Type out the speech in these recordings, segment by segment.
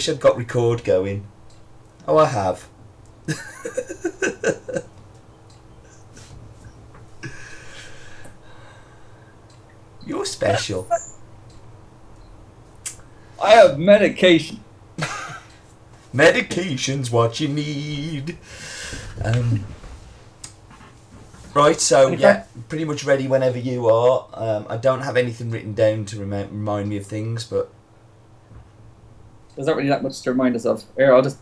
wish I'd got record going. Oh, I have. You're special. I have medication. Medication's what you need. Um, right, so yeah, pretty much ready whenever you are. Um, I don't have anything written down to remi- remind me of things, but There's not really that much to remind us of. Here, I'll just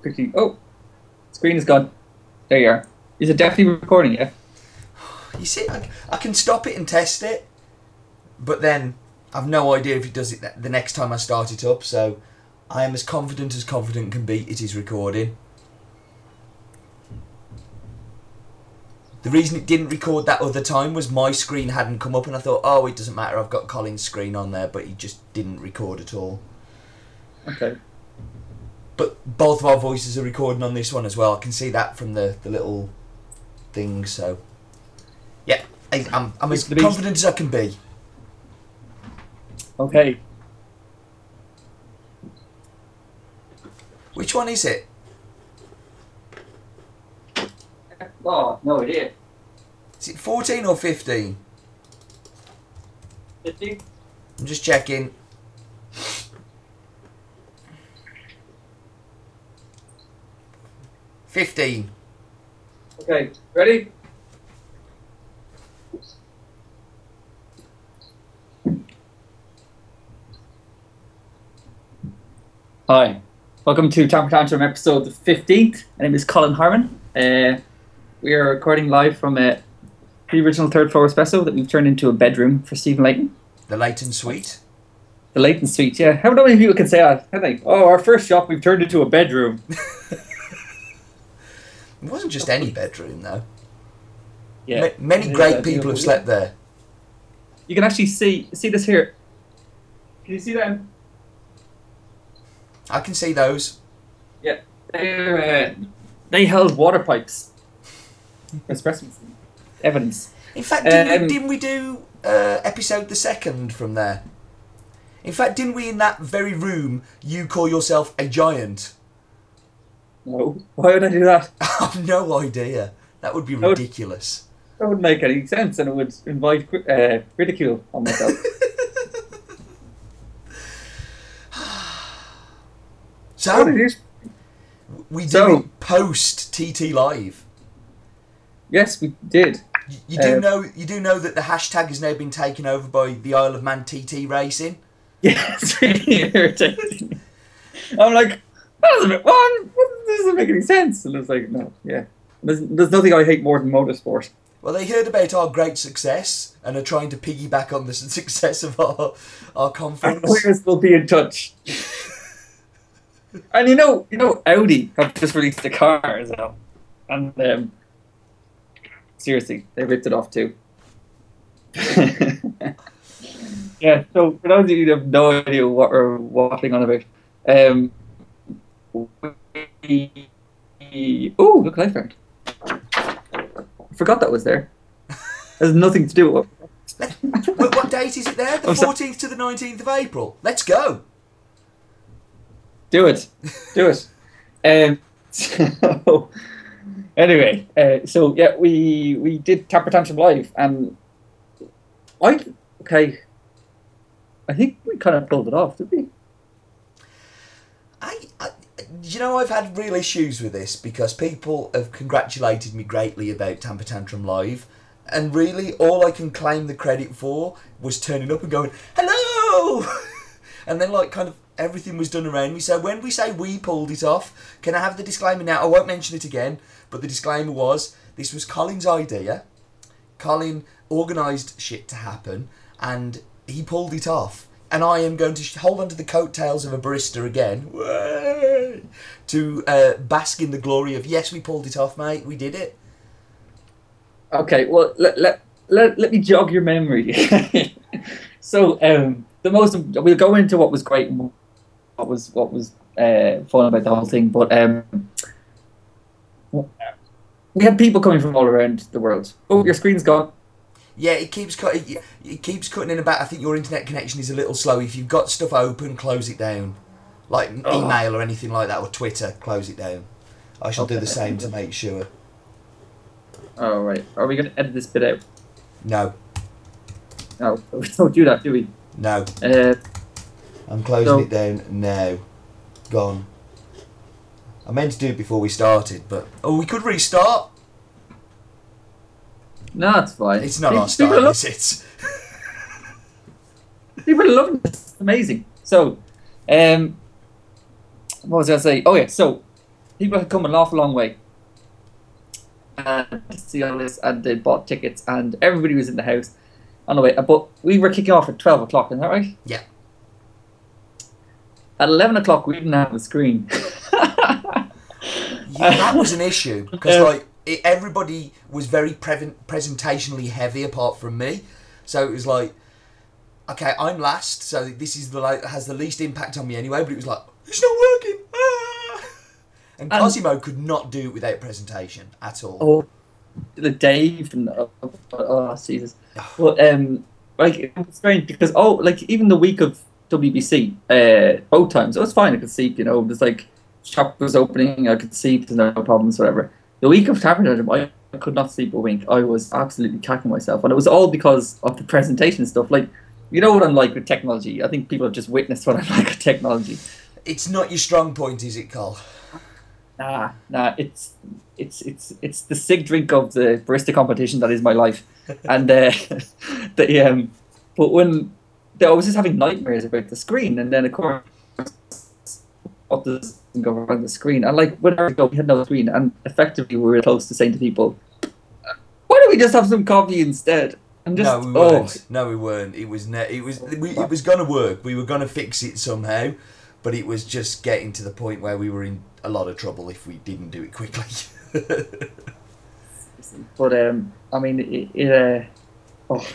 quickly. Oh, screen is gone. There you are. Is it definitely recording? Yeah. you see, I, I can stop it and test it, but then I've no idea if it does it the next time I start it up. So I am as confident as confident can be. It is recording. The reason it didn't record that other time was my screen hadn't come up, and I thought, oh, it doesn't matter. I've got Colin's screen on there, but he just didn't record at all. Okay. But both of our voices are recording on this one as well. I can see that from the, the little thing. So, yeah, I, I'm, I'm as It's confident as I can be. Okay. Which one is it? Oh no idea. Is it 14 or 15? Fifty. I'm just checking. Fifteen. Okay. Ready? Hi. Welcome to Tamper Tantrum episode the 15th. My name is Colin Harmon. Uh, we are recording live from uh, the original third floor espresso that we've turned into a bedroom for Stephen Leighton. The Leighton Suite. The Leighton Suite, yeah. How many people can say that? Can they? Oh, our first shop we've turned into a bedroom. It wasn't just any bedroom though. Yeah. Ma- many great yeah, people have slept there. You can actually see see this here. Can you see them? I can see those. Yeah. They, uh, they held water pipes. Espresso machine. Evidence. In fact, didn't, Um, we, didn't we do uh, episode the second from there? In fact, didn't we in that very room you call yourself a giant? No. Why would I do that? I've no idea. That would be would- ridiculous. That wouldn't make any sense and it would invite uh, ridicule on myself. So What it is- we do So- post TT Live. yes, we did. You, you do Uh, know you do know that the hashtag has now been taken over by the Isle of Man TT Racing. Yeah, it's really irritating. I'm like, that doesn't make, what? What- This doesn't make any sense. And it's like, no, yeah. There's, there's nothing I hate more than motorsport. Well, they heard about our great success and are trying to piggyback on the s- success of our our And conference. players will be in touch. and you know, you know, Audi have just released a car as well, and um, seriously, they ripped it off too. yeah. So for those of you who have no idea what we're waffling on about, um, we, oh, look, I found. Forgot that was there. Has nothing to do with. what, what date is it there? The so- 14th to the 19th of April. Let's go. Do it. Do it. Um, so, anyway, uh, so yeah, we we did Tamper Tantrum live, and I okay. I think we kind of pulled it off, did we? I, I, you know, I've had real issues with this because people have congratulated me greatly about Tamper Tantrum Live, and really all I can claim the credit for was turning up and going, hello! and then, like, kind of everything was done around me. So when we say we pulled it off, can I have the disclaimer now? I won't mention it again, but the disclaimer was this was Colin's idea. Colin organised shit to happen, and he pulled it off. And I am going to hold on to the coattails of a barista again to uh, bask in the glory of yes, we pulled it off, mate. We did it. Okay, well let let let, let me jog your memory. so um, the most we'll go into what was great, what was what was uh, fun about the whole thing, but um, we had people coming from all around the world. Oh, your screen's gone. Yeah, it keeps cutting. It, it keeps cutting in about. I think your internet connection is a little slow. If you've got stuff open, close it down. like Oh. email or anything like that, or Twitter. Close it down. I shall do the same to make sure. All right. Are we going to edit this bit out? No, No, we don't do that, do we? no, Uh, I'm closing So- it down now. Gone. I meant to do it before we started, but oh, we could restart. No, it's fine. It's not People- on start, People love, is it? people love this. It's amazing. So, um, what was I going to say? Oh, yeah. So, people have come an awful long way. And to see all this, and they bought tickets, and everybody was in the house on the way. Uh, But we were kicking off at 12 o'clock, isn't that right? Yeah. At 11 o'clock, we didn't have a screen. Yeah, that was an issue because Uh, like it, everybody was very pre- presentationally heavy apart from me, so it was like, okay, I'm last, so this is the like has the least impact on me anyway. But it was like it's not working, ah! and And- Cosimo could not do it without presentation at all. Oh, the Dave and oh, oh Jesus. Well, um, like it was strange because oh, like even the week of WBC, uh, both times it was fine. I could sleep. You know, there's like shop was opening. I could see There's no problems. Whatever. The week of Tabernacle, I, I could not sleep a wink. I was absolutely cacking myself, and it was all because of the presentation stuff. Like, you know what I'm like with technology. I think people have just witnessed what I'm like with technology. It's not your strong point, is it, Col? Nah, nah, it's it's it's it's the sig drink of the barista competition that is my life, and uh, the um, but when I was just having nightmares about the screen, and then of course, what does go around the screen, and like whenever we go, we had no screen, and effectively we were close to saying to people, why don't we just have some coffee instead? And just no, we oh, weren't. No, we weren't. It was ne- it was we, it was gonna work. We were gonna fix it somehow, but it was just getting to the point where we were in a lot of trouble if we didn't do it quickly. But um, I mean, it, it uh, oh,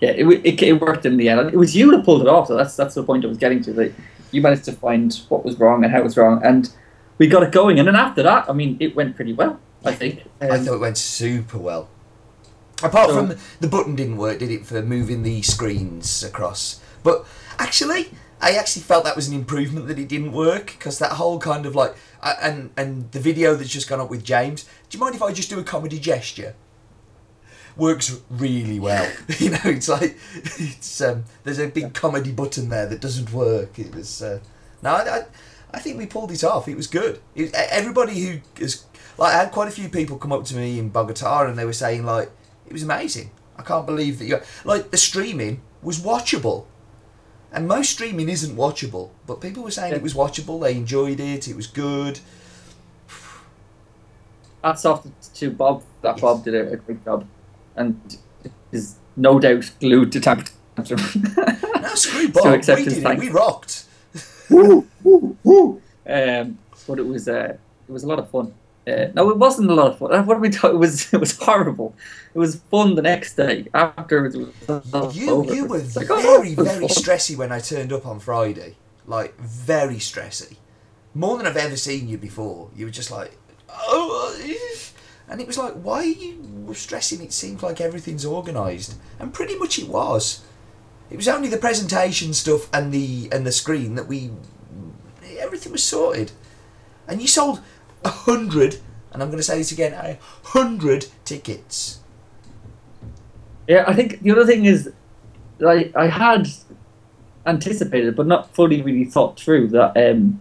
yeah, it, it it worked in the end. It was you that pulled it off, so that's that's the point I was getting to. That you managed to find what was wrong and how it was wrong, and we got it going. And then after that, I mean, it went pretty well. I think. I Um, thought it went super well. Apart So- from the button didn't work, did it, for moving the screens across? But actually, I actually felt that was an improvement that it didn't work because that whole kind of like uh, and and the video that's just gone up with James. Do you mind if I just do a comedy gesture? Works really well. you know, it's like it's um, there's a big comedy button there that doesn't work. It was uh, no, I, I I think we pulled it off. It was good. It, everybody who is like, I had quite a few people come up to me in Bogota and they were saying like, it was amazing. I can't believe that you like the streaming was watchable, and most streaming isn't watchable. But people were saying Yeah. it was watchable. They enjoyed it. It was good. hats off to Bob. That Yes. Bob did a, a great job, and is no doubt glued to Tamper Tantrum. No, screw Bob. accept we did it. We rocked. woo, woo, woo. Um, but it was uh, it was a lot of fun. Uh, no, it wasn't a lot of fun. Uh, What are we talking? It was it was horrible. It was fun the next day after it was You over. you were like, oh, very very fun. stressy when I turned up on Friday. Like very stressy, more than I've ever seen you before. You were just like, oh, eh." and it was like, why are you stressing? It seems like everything's organised, and pretty much it was. It was only the presentation stuff and the and the screen that we everything was sorted, and you sold a hundred. And I'm going to say this again: a hundred tickets. Yeah, I think the other thing is, like I had anticipated, but not fully really thought through that um,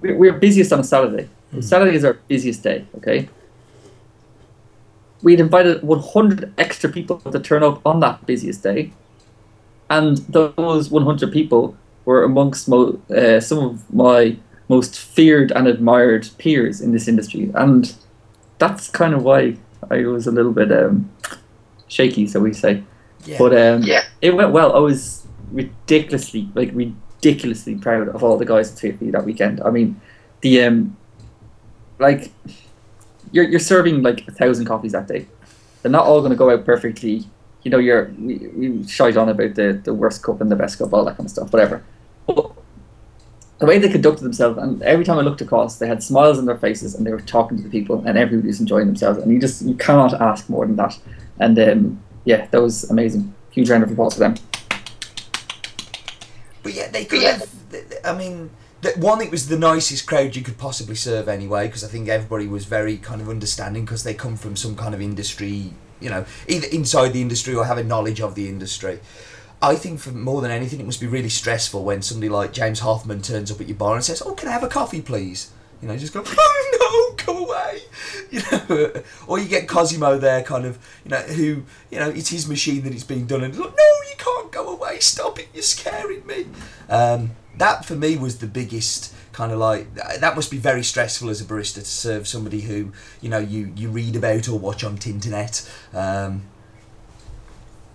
we're, we're busiest on a Saturday. Hmm. Saturday is our busiest day. Okay. We'd invited 100 extra people to turn up on that busiest day, and those 100 people were amongst mo- uh, some of my most feared and admired peers in this industry, and that's kind of why I was a little bit um, shaky, so we say. Yeah. But um, it went well. I was ridiculously, like ridiculously proud of all the guys at Safety that weekend. I mean, the um, like you're you're serving like a thousand coffees that day. They're not all going to go out perfectly. You know, you're we, we shite on about the the worst cup and the best cup, all that kind of stuff, whatever. But the way they conducted themselves, and every time I looked across, they had smiles on their faces and they were talking to the people, and everybody was enjoying themselves. And you just you cannot ask more than that. And um, yeah, that was amazing. Huge round of applause for them. But yeah, they could have. I mean, that one, it was the nicest crowd you could possibly serve anyway, because I think everybody was very kind of understanding because they come from some kind of industry, you know, either inside the industry or having knowledge of the industry. I think for more than anything, it must be really stressful when somebody like James Hoffmann turns up at your bar and says, "Oh, can I have a coffee, please?" You know, just go, "Oh no, go away," you know. or you get Cosimo there, kind of, you know, who, you know, it's his machine that it's being done, and he's like, "No, you can't go away. Stop it. You're scaring me." Um, that for me was the biggest kind of like that must be very stressful as a barista to serve somebody who you know you you read about or watch on Tinternet. Um,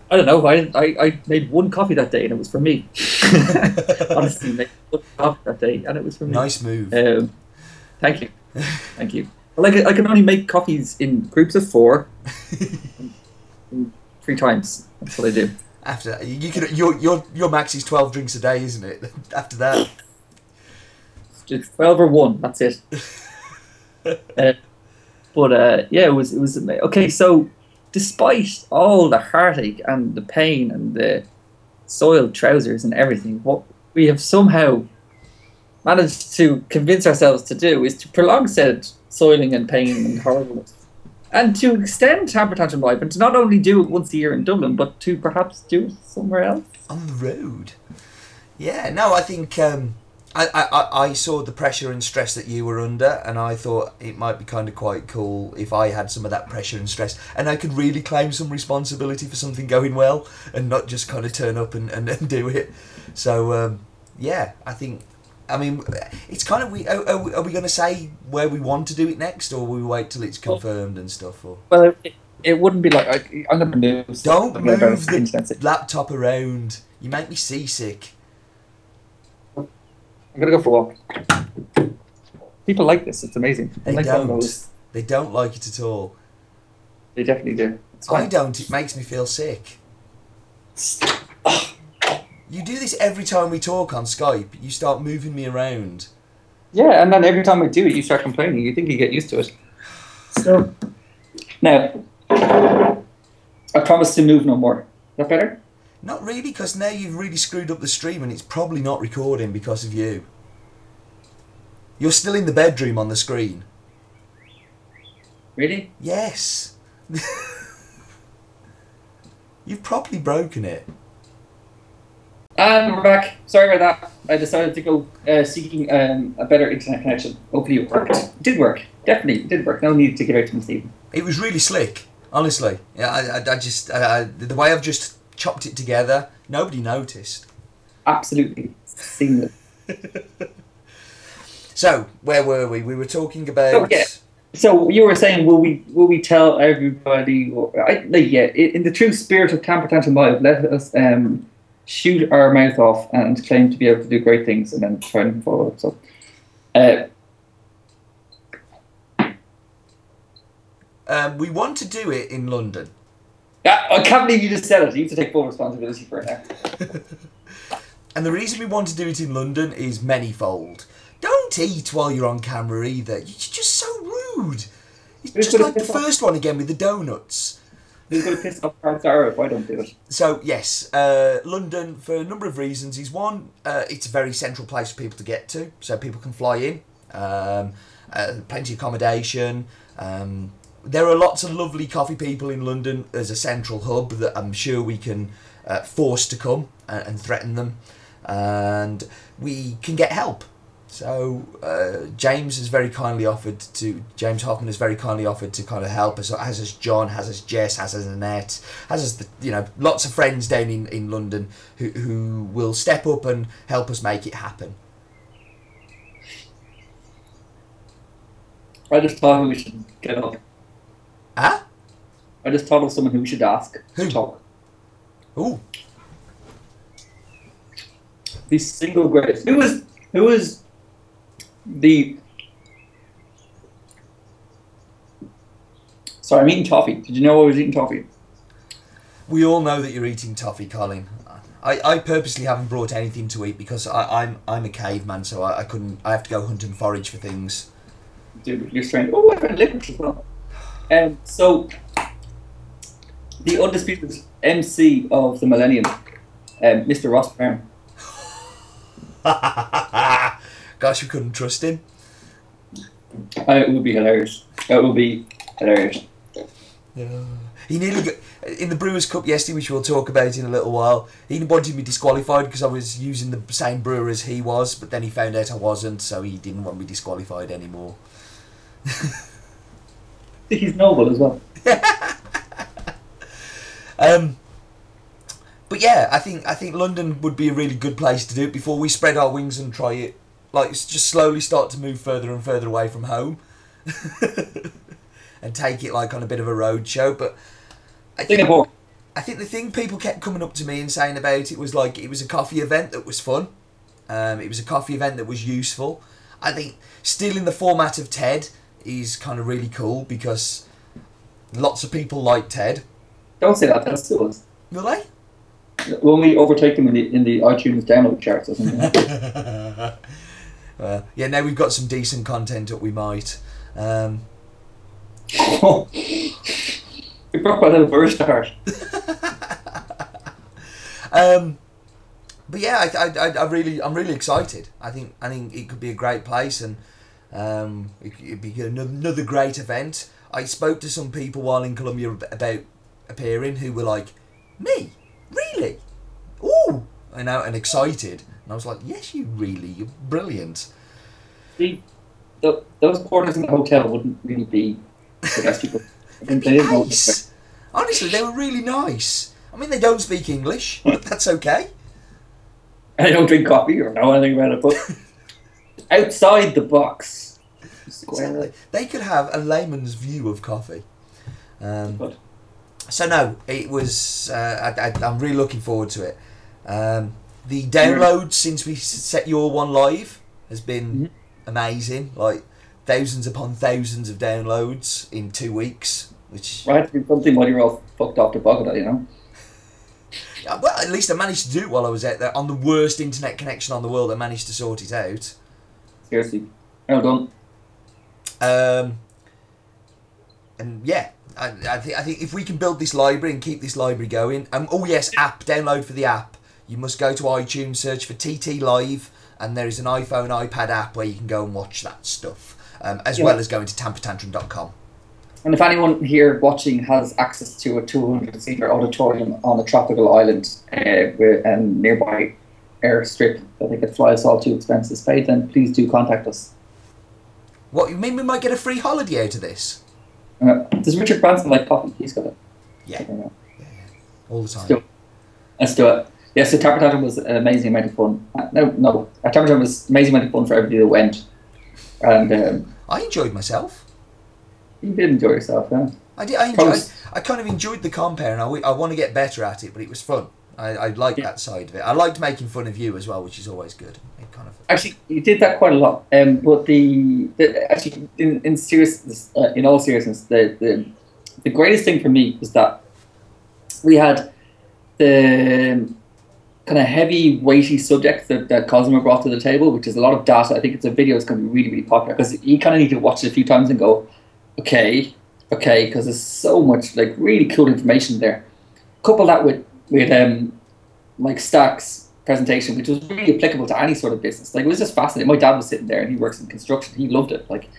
I don't know. I, I, I made one coffee that day and it was for me. Honestly, made one coffee that day and it was for me. nice move. Um, thank you, thank you. Like I can only make coffees in groups of four, three times. That's what I do. After that, you can your your your max is twelve drinks a day, isn't it? After that, Just twelve or one. That's it. uh, but uh, yeah, it was it was ama- okay. So, despite all the heartache and the pain and the soiled trousers and everything, what we have somehow managed to convince ourselves to do is to prolong said soiling and pain and horribleness. And to extend Tamper Tantrum Live, and to not only do it once a year in Dublin, but to perhaps do it somewhere else. on the road. Yeah, no, I think um, I, I, I- I saw the pressure and stress that you were under, and I thought it might be kind of quite cool if I had some of that pressure and stress, and I could really claim some responsibility for something going well, and not just kind of turn up and, and, and do it. So um, yeah, I think. I mean, it's kind of we. Are, are we, we going to say where we want to do it next, or will we wait till it's confirmed and stuff? Or Well, it, it wouldn't be like I, I'm going to move. don't about move the laptop around. You make me seasick. I'm gonna go for a walk. People like this. It's amazing. They like don't. They don't like it at all. They definitely do. I don't. It makes me feel sick. You do this every time we talk on Skype. You start moving me around. Yeah, and then every time I do it, you start complaining. You think you get used to it. So now, I promise to move no more. Is that better? Not really, because now you've really screwed up the stream and it's probably not recording because of you. You're still in the bedroom on the screen. Really? Yes. You've probably broken it. And we're back. Sorry about that. I decided to go uh, seeking um, a better internet connection. Hopefully it worked. It did work. Definitely, it did work. No need to give out to Stephen. It was really slick, honestly. Yeah, I, I, I just I, the way I've just chopped it together, nobody noticed. Absolutely seamless. So where were we? We were talking about. Oh, yeah. So you were saying, will we will we tell everybody? I, like, yeah, in the true spirit of Tamper Tantrum Live, let us um, shoot our mouth off and claim to be able to do great things, and then try and follow up. So, uh, Um, we want to do it in London. yeah, I can't believe you just said it. You have to take full responsibility for it now. And the reason we want to do it in London is manyfold. Don't eat while you're on camera either. You're just so rude. It's just like the first one again with the donuts. Who's going to piss off Sarah if I don't do it? So yes, uh, London for a number of reasons is one, uh, it's a very central place for people to get to, so people can fly in, um, uh, plenty of accommodation. Um, there are lots of lovely coffee people in London as a central hub that I'm sure we can uh, force to come and, and threaten them, and we can get help. So uh, James has very kindly offered to James Hoffmann has very kindly offered to kind of help us. Has us John, has us Jess, has us Annette, has us the, you know lots of friends down in, in London who who will step up and help us make it happen. I just thought we should get up. Ah, I just thought of someone who we should ask Who? to talk. ooh, The single greatest. Who is who is the Sorry, I'm eating toffee. Did you know I was eating toffee? we all know that you're eating toffee, Colin. I, I purposely haven't brought anything to eat because I, I'm I'm a caveman, so I, I couldn't. I have to go hunt and forage for things. Dude, you're strange. Oh, I've got liquor as well. Um, so, the undisputed MC of the millennium, um, Mr. Ross Brown. Gosh, we couldn't trust him. Uh, it would be hilarious. It would be hilarious. Yeah. He nearly got in the Brewers Cup yesterday, which we'll talk about in a little while. He wanted me disqualified because I was using the same brewer as he was, but then he found out I wasn't, so he didn't want me disqualified anymore. He's noble as well. Um, but yeah, I think I think London would be a really good place to do it before we spread our wings and try it. Like just slowly start to move further and further away from home, and take it like on a bit of a road show. But I think I think the thing people kept coming up to me and saying about it was like it was a coffee event that was fun. Um, it was a coffee event that was useful. I think still in the format of TED is kind of really cool because lots of people like TED. Don't say that. That's still us. Will they? Will we overtake them in the in the iTunes download charts or something. Uh, yeah, now we've got some decent content that we might. Um, we broke my little burst heart. um, but yeah, I, I, I, really, I'm really excited. I think, I think it could be a great place, and um, it, it'd be another, another great event. I spoke to some people while in Colombia about appearing who were like, "Me, really? Ooh!" You know, and excited. And I was like, "Yes, you really, you're brilliant." See, th those quarters in the hotel wouldn't really be the best people. I think they didn't nice. Honestly, they were really nice. I mean, they don't speak English, but that's okay. And I don't drink coffee or know anything about it, but outside the box. Exactly. They could have a layman's view of coffee. Um, so no, it was. Uh, I, I, I'm really looking forward to it. Um, the download since we set your one live has been Mhm. amazing. Like thousands upon thousands of downloads in two weeks. Which right, it's something while you're all fucked off the bog you know. Well, at least I managed to do it while I was out there on the worst internet connection on the world. I managed to sort it out. Seriously, well done. Um, and yeah, I, I think I think if we can build this library and keep this library going. Um, oh yes, app download for the app. You must go to iTunes, search for TT Live, and there is an iPhone, iPad app where you can go and watch that stuff, um, as Yeah. well as going to tampertantrum.com. And if anyone here watching has access to a 200 seater auditorium on a tropical island uh, with a nearby airstrip that they could fly us all to expenses paid, then please do contact us. What you mean we might get a free holiday out of this? Uh, does Richard Branson like coffee? He's got it. Yeah. Know. All the time. Let's do it. Yeah, so Tamper Tantrum was an amazing amount of fun. No, no, Tantrum was amazing amount of fun for everybody that went. And um, I enjoyed myself. you did enjoy yourself, yeah. I did. I enjoyed. Post. I kind of enjoyed the compare, and I, I want to get better at it. But it was fun. I, I liked Yeah. that side of it. I liked making fun of you as well, which is always good. It kind of. Actually, you did that quite a lot. Um, but the, the actually, in in seriousness, uh, in all seriousness, the, the the greatest thing for me was that we had the kind of heavy, weighty subject that, that Cosimo brought to the table, which is a lot of data. I think it's a video that's going to be really, really popular because you kind of need to watch it a few times and go, okay, okay, because there's so much like really cool information there. Couple that with with um, like Stack's presentation, which was really applicable to any sort of business. Like it was just fascinating. My dad was sitting there and he works in construction. He loved it. Like,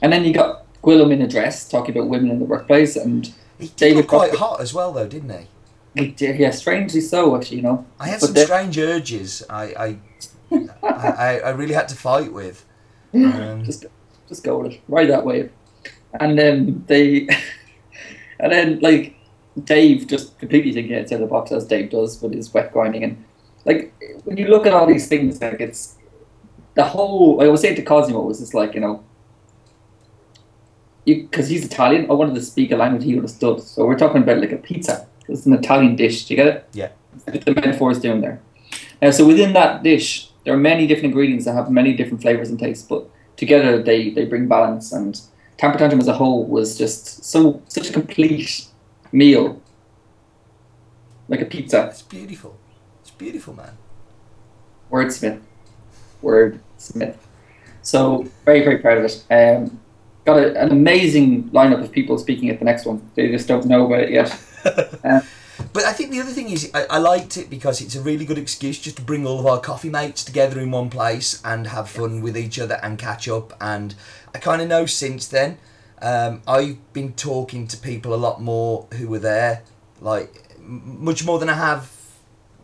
and then you got Gwilym in a dress talking about women in the workrise, and He David quite Crockett. hot as well, though, didn't he? Like, yeah, strangely so, actually, you know. I had But some then- strange urges. I I, I, I, I really had to fight with. Um, just just go with it. Ride that wave. And then they and then like Dave just completely thinking outside the box as Dave does with his wet grinding and like when you look at all these things like it's the whole I was saying to Cosimo was just like, you know because he's Italian, I wanted to speak a language he understood. So we're talking about like a pizza. It's an Italian dish. Do you get it? Yeah. That's the metaphor is doing there. Now, so within that dish, there are many different ingredients that have many different flavors and tastes, but together they, they bring balance. And Tamper Tantrum as a whole was just so such a complete meal, like a pizza. it's beautiful. It's beautiful, man. Wordsmith, wordsmith. So very very proud of it. Um, got a, an amazing lineup of people speaking at the next one. They just don't know about it yet. but I think the other thing is I, I liked it because it's a really good excuse just to bring all of our coffee mates together in one place and have fun with each other and catch up. And I kind of know since then, um, I've been talking to people a lot more who were there, like m- much more than I have,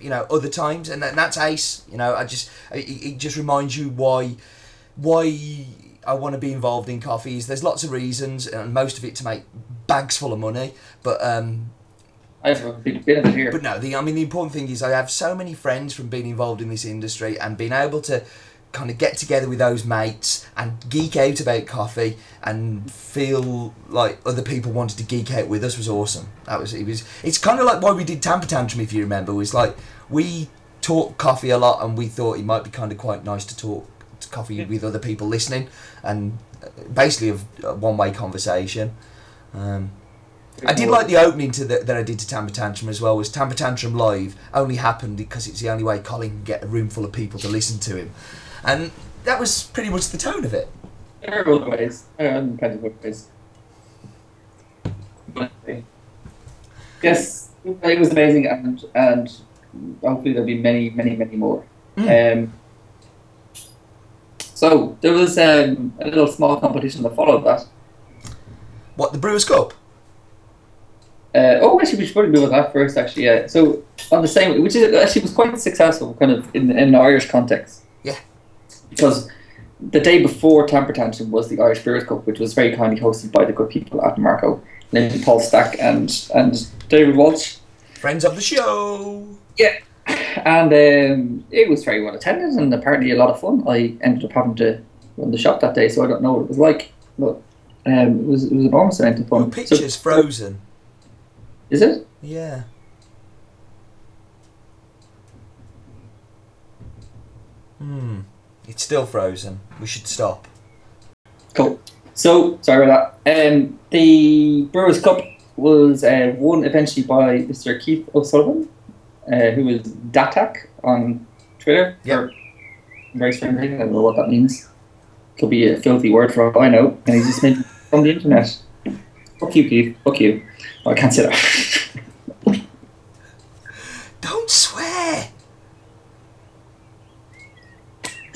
you know, other times. And, that, that's ace. You know, I just it, it just reminds you why why I want to be involved in coffees. There's lots of reasons, and most of it to make bags full of money. But um, I have a big bit of it here. but no, the I mean the important thing is I have so many friends from being involved in this industry and being able to kind of get together with those mates and geek out about coffee and feel like other people wanted to geek out with us was awesome. That was it was it's kind of like why we did Tamper Tantrum if you remember was like we talk coffee a lot and we thought it might be kind of quite nice to talk to coffee Yeah. with other people listening and uh, basically a, a one way conversation. Um, I did like the opening to the, that I did to Tamper Tantrum as well. Was Tamper Tantrum live only happened because it's the only way Colin can get a room full of people to listen to him, and that was pretty much the tone of it. There are other ways. There are kinds of ways. But, yes, it was amazing, and and hopefully there'll be many, many, many more. Um, so there was um, a little small competition that followed that. What the Brewers Cup? Uh, oh, actually, we should probably move on that first. Actually, yeah. So on the same, which is actually was quite successful, kind of in in an Irish context. Yeah. Because the day before Tamper Tantrum was the Irish Brewers Cup, which was very kindly hosted by the good people at Marco, named Paul Stack and and David Walsh. Friends of the show. Yeah. And um, it was very well attended and apparently a lot of fun. I ended up having to run the shop that day, so I don't know what it was like, but um, it was it was an enormous amount of fun. Oh, pictures So- frozen. Is it? Yeah. Hmm. It's still frozen. We should stop. Cool. So sorry about that. Um, the Brewers Cup was uh, won eventually by Mr. Keith O'Sullivan, uh, who is Datak on Twitter. Or very strange thing. I don't know what that means. Could be a filthy word for all I know. And he's just made it from the internet. Fuck you, Keith. Fuck you. Oh, I can't say that. Don't swear.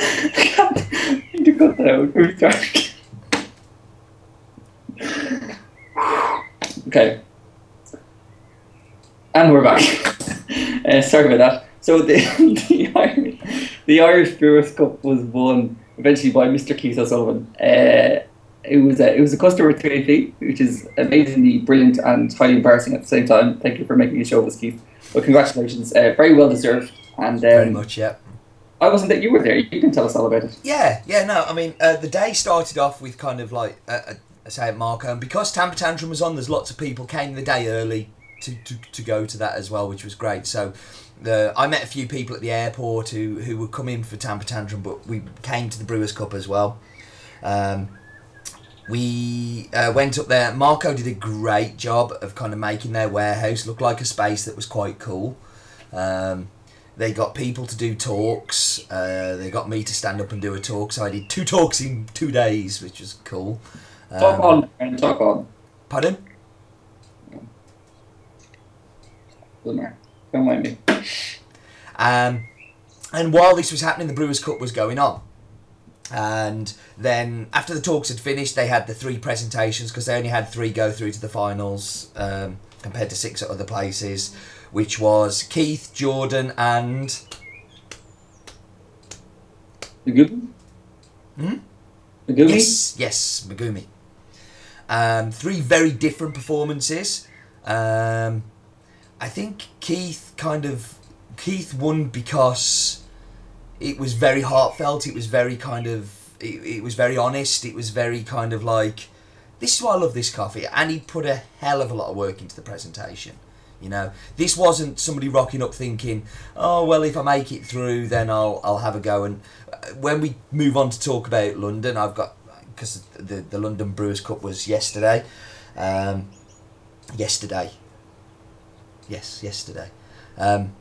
I can't. I need to cut that out. Dark. okay. And we're back. uh, sorry about that. So the the Irish, the Irish Brewers Cup was won eventually by Mr. Keith O'Sullivan. Uh, it was a, it was a customer TAP, which is amazingly brilliant and highly embarrassing at the same time. Thank you for making the show with us, Keith. But congratulations, uh, very well deserved. And Very um, much, yeah. I wasn't that you were there. You can tell us all about it. Yeah, yeah, no, I mean, uh, the day started off with kind of like, uh, uh, I say at Marco, and because Tamper Tantrum was on, there's lots of people came the day early to, to, to go to that as well, which was great. So the I met a few people at the airport who, who would come in for Tamper Tantrum, but we came to the Brewers Cup as well. Um, we uh, went up there. Marco did a great job of kind of making their warehouse look like a space that was quite cool. Um, they got people to do talks. Uh, they got me to stand up and do a talk. So I did two talks in two days, which was cool. Um, Talk on and talk on. Pardon? Don't mind me. Um, and while this was happening, the Brewers Cup was going on. And then after the talks had finished, they had the three presentations because they only had three go through to the finals um, compared to six at other places, which was Keith, Jordan, and Google? Hmm? Google? Yes, yes, Megumi. Um, three very different performances. Um, I think Keith kind of Keith won because it was very heartfelt. It was very kind of it, it was very honest. It was very kind of like this is why I love this coffee, and he put a hell of a lot of work into the presentation. You know, this wasn't somebody rocking up thinking, "Oh well, if I make it through, then I'll I'll have a go." And uh, when we move on to talk about London, I've got because the the London Brewers Cup was yesterday. Um, yesterday. Yes, yesterday. Um,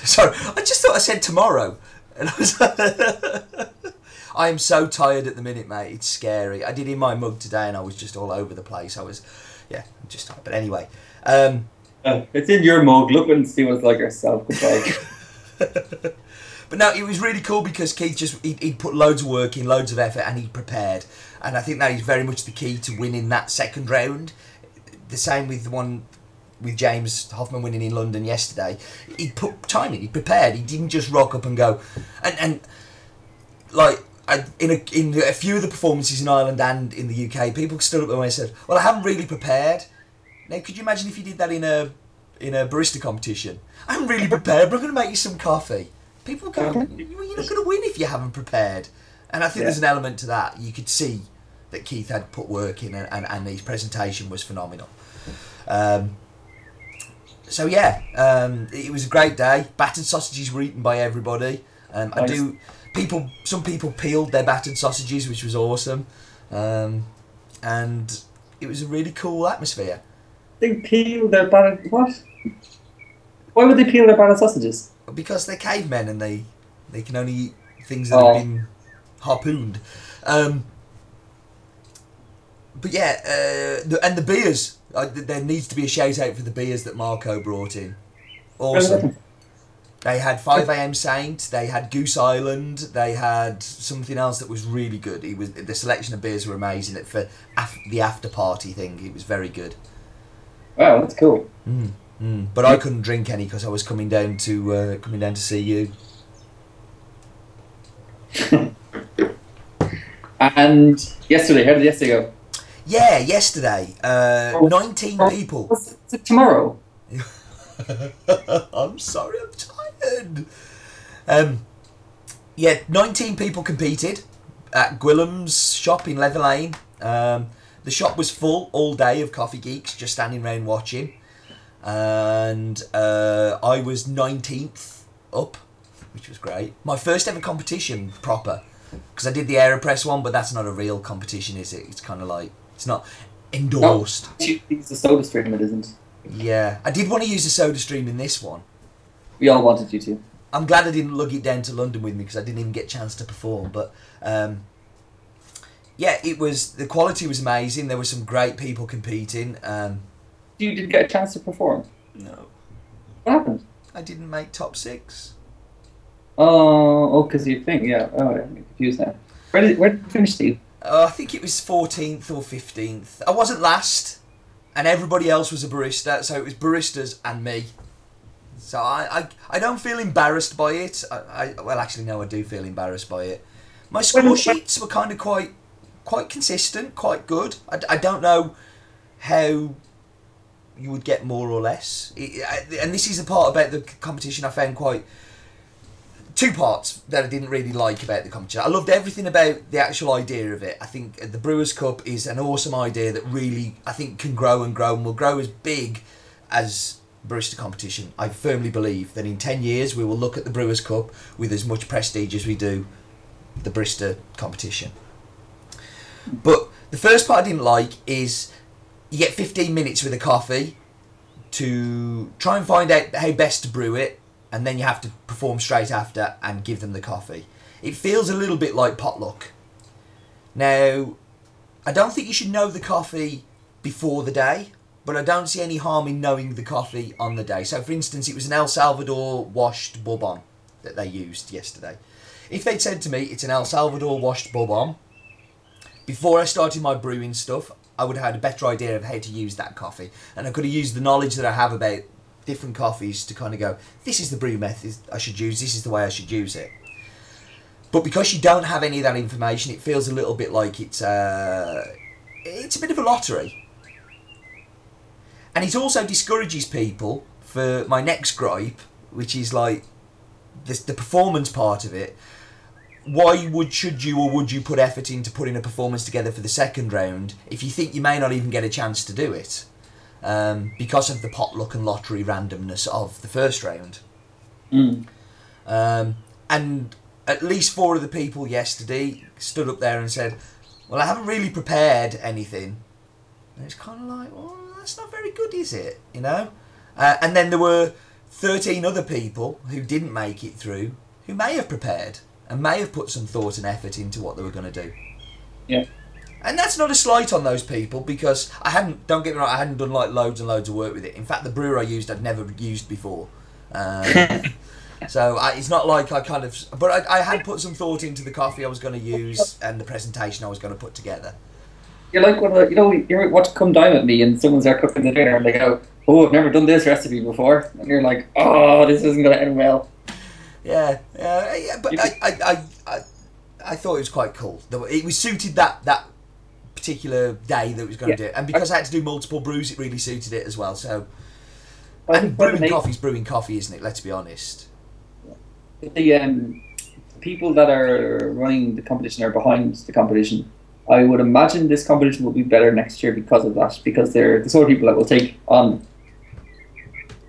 sorry, I just thought I said tomorrow, and I was. I am so tired at the minute, mate. It's scary. I did in my mug today, and I was just all over the place. I was yeah, just tired. but anyway. Um, Uh, it's in your mug. Look and see what it's like yourself. Goodbye. But no, it was really cool because Keith just he he put loads of work in, loads of effort, and he prepared. And I think that is very much the key to winning that second round. The same with the one with James Hoffmann winning in London yesterday. He put time in, he prepared. He didn't just rock up and go. And and like I, in a in a few of the performances in Ireland and in the UK, people stood up and said, "Well, I haven't really prepared." Now, could you imagine if you did that in a in a barista competition? I haven't really prepared, but I'm going to make you some coffee. People go, "Well, "You're not going to win if you haven't prepared." And I think Yeah. there's an element to that. You could see that Keith had put work in, and, and, and his presentation was phenomenal. Um, so yeah, um, it was a great day. Battered sausages were eaten by everybody. Um, I do. People, some people peeled their battered sausages, which was awesome, um, and it was a really cool atmosphere. they peeled their battered what? Why would they peel their battered sausages? because they're cavemen and they they can only eat things that Oh. have been harpooned. Um, but yeah, uh, the, and the beers. Uh, there needs to be a shout out for the beers that Marco brought in. Awesome. They had 5 a.m. Saint. They had Goose Island. They had something else that was really good. It was the selection of beers were amazing. It for af- the after party thing. It was very good. Wow, that's cool. Mm, mm. But I couldn't drink any because I was coming down to uh, coming down to see you. And yesterday, how did yesterday go? Yeah, yesterday, uh, Oh. 19 Oh. people. Tomorrow? I'm sorry, I'm tired. Um, yeah, 19 people competed at Gwilym's shop in Leather Lane. Um, the shop was full all day of coffee geeks just standing around watching. And uh, I was 19th up, which was great. My first ever competition proper. Because I did the AeroPress one, but that's not a real competition, is it? It's kind of like, it's not endorsed. You use the soda stream, it isn't. Yeah, I did want to use the soda stream in this one. We all wanted you to. I'm glad I didn't lug it down to London with me because I didn't even get a chance to perform. But um, yeah, it was the quality was amazing. There were some great people competing. Um, You didn't get a chance to perform. no, What happened? I didn't make top six. Oh, oh, because you think, yeah. Oh, I'm confused now. Where did where did you finish, Steve? Uh, I think it was 14th or 15th. I wasn't last, and everybody else was a barista, so it was baristas and me. So I, I, I don't feel embarrassed by it. I, I, well, actually, no, I do feel embarrassed by it. My score sheets were kind of quite, quite consistent, quite good. I, I don't know how you would get more or less. It, and this is the part about the competition I found quite two parts that I didn't really like about the competition. I loved everything about the actual idea of it. I think the Brewers Cup is an awesome idea that really I think can grow and grow and will grow as big as barista competition. I firmly believe that in 10 years we will look at the Brewers Cup with as much prestige as we do the barista competition. But the first part I didn't like is you get 15 minutes with a coffee to try and find out how best to brew it and then you have to perform straight after and give them the coffee. It feels a little bit like potluck. Now, I don't think you should know the coffee before the day, but I don't see any harm in knowing the coffee on the day. So, for instance, it was an El Salvador washed bourbon that they used yesterday. If they'd said to me it's an El Salvador washed bourbon, before I started my brewing stuff, I would have had a better idea of how to use that coffee, and I could have used the knowledge that I have about different coffees to kind of go, this is the brew method I should use, this is the way I should use it. But because you don't have any of that information, it feels a little bit like it's uh, it's a bit of a lottery. And it also discourages people for my next gripe, which is like the, the performance part of it. Why would should you or would you put effort into putting a performance together for the second round if you think you may not even get a chance to do it? Um, because of the potluck and lottery randomness of the first round. Mm. Um, and at least four of the people yesterday stood up there and said, Well, I haven't really prepared anything. And it's kind of like, Well, that's not very good, is it? You know? Uh, and then there were 13 other people who didn't make it through who may have prepared and may have put some thought and effort into what they were going to do. Yeah. And that's not a slight on those people because I hadn't. Don't get me wrong. I hadn't done like loads and loads of work with it. In fact, the brewer I used, I'd never used before. Um, so I, it's not like I kind of. But I, I had put some thought into the coffee I was going to use and the presentation I was going to put together. You're like when uh, you know you watch Come Dine with Me and someone's there cooking the dinner and they go, "Oh, I've never done this recipe before," and you're like, "Oh, this isn't going to end well." Yeah, yeah, yeah. But I, I, I, I, I thought it was quite cool. The- It was suited that that particular day that it was going to do, it. and because I had to do multiple brews, it really suited it as well. So, I and think one of brewing the- coffee's brewing coffee, isn't it? Let's be honest. the um, people that are running the competition are behind the competition. I would imagine this competition will be better next year because of that, because they're the sort of people that will take on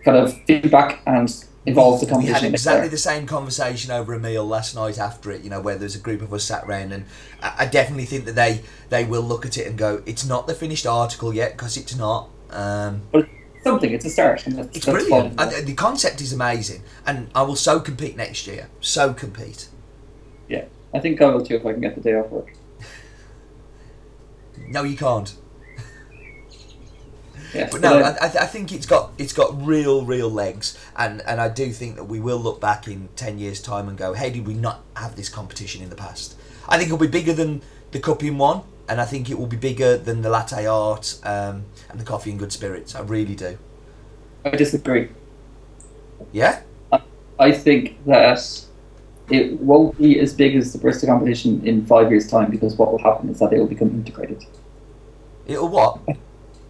kind of feedback and involve the We had exactly the same conversation over a meal last night after it. You know, where there's a group of us sat round, and I, definitely think that they they will look at it and go, "It's not the finished article yet, because it's not." Um, But it's something. It's a start. And that's, it's that's brilliant. And the concept is amazing, and I will so compete next year. So compete. Yeah, I think I will too if I can get the day off work. No, you can't. Yes, But no, I, I, think it's got it's got real real legs, and and I do think that we will look back in ten years' time and go, hey, did we not have this competition in the past? I think it'll be bigger than the cup in one, and I think it will be bigger than the latte art um, and the coffee and good spirits. I really do. I disagree. Yeah, I think that it won't be as big as the Bristol competition in five years' time because what will happen is that it will become integrated. it'll what?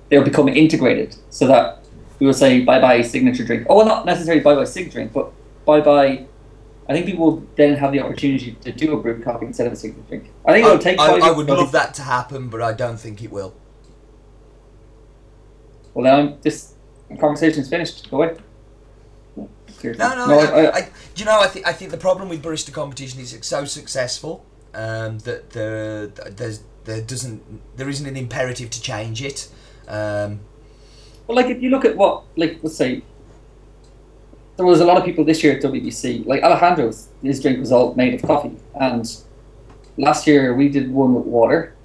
They'll become integrated so that we will say bye bye signature drink. Oh, well, not necessarily bye bye signature drink, but bye bye. I think people will then have the opportunity to do a brewed coffee instead of a signature drink. I think it'll take I, I would love that to happen, but I don't think it will. Well, now this conversation is finished. Go away. Seriously. No, no. I, I- I, you know? I think I think the problem with barista competition is it's so successful um, that there there's there doesn't there isn't an imperative to change it. Um, Well, like if you look at what, like let's say, there was a lot of people this year at WBC. Like Alejandro's, his drink was all made of coffee, and last year we did one with water,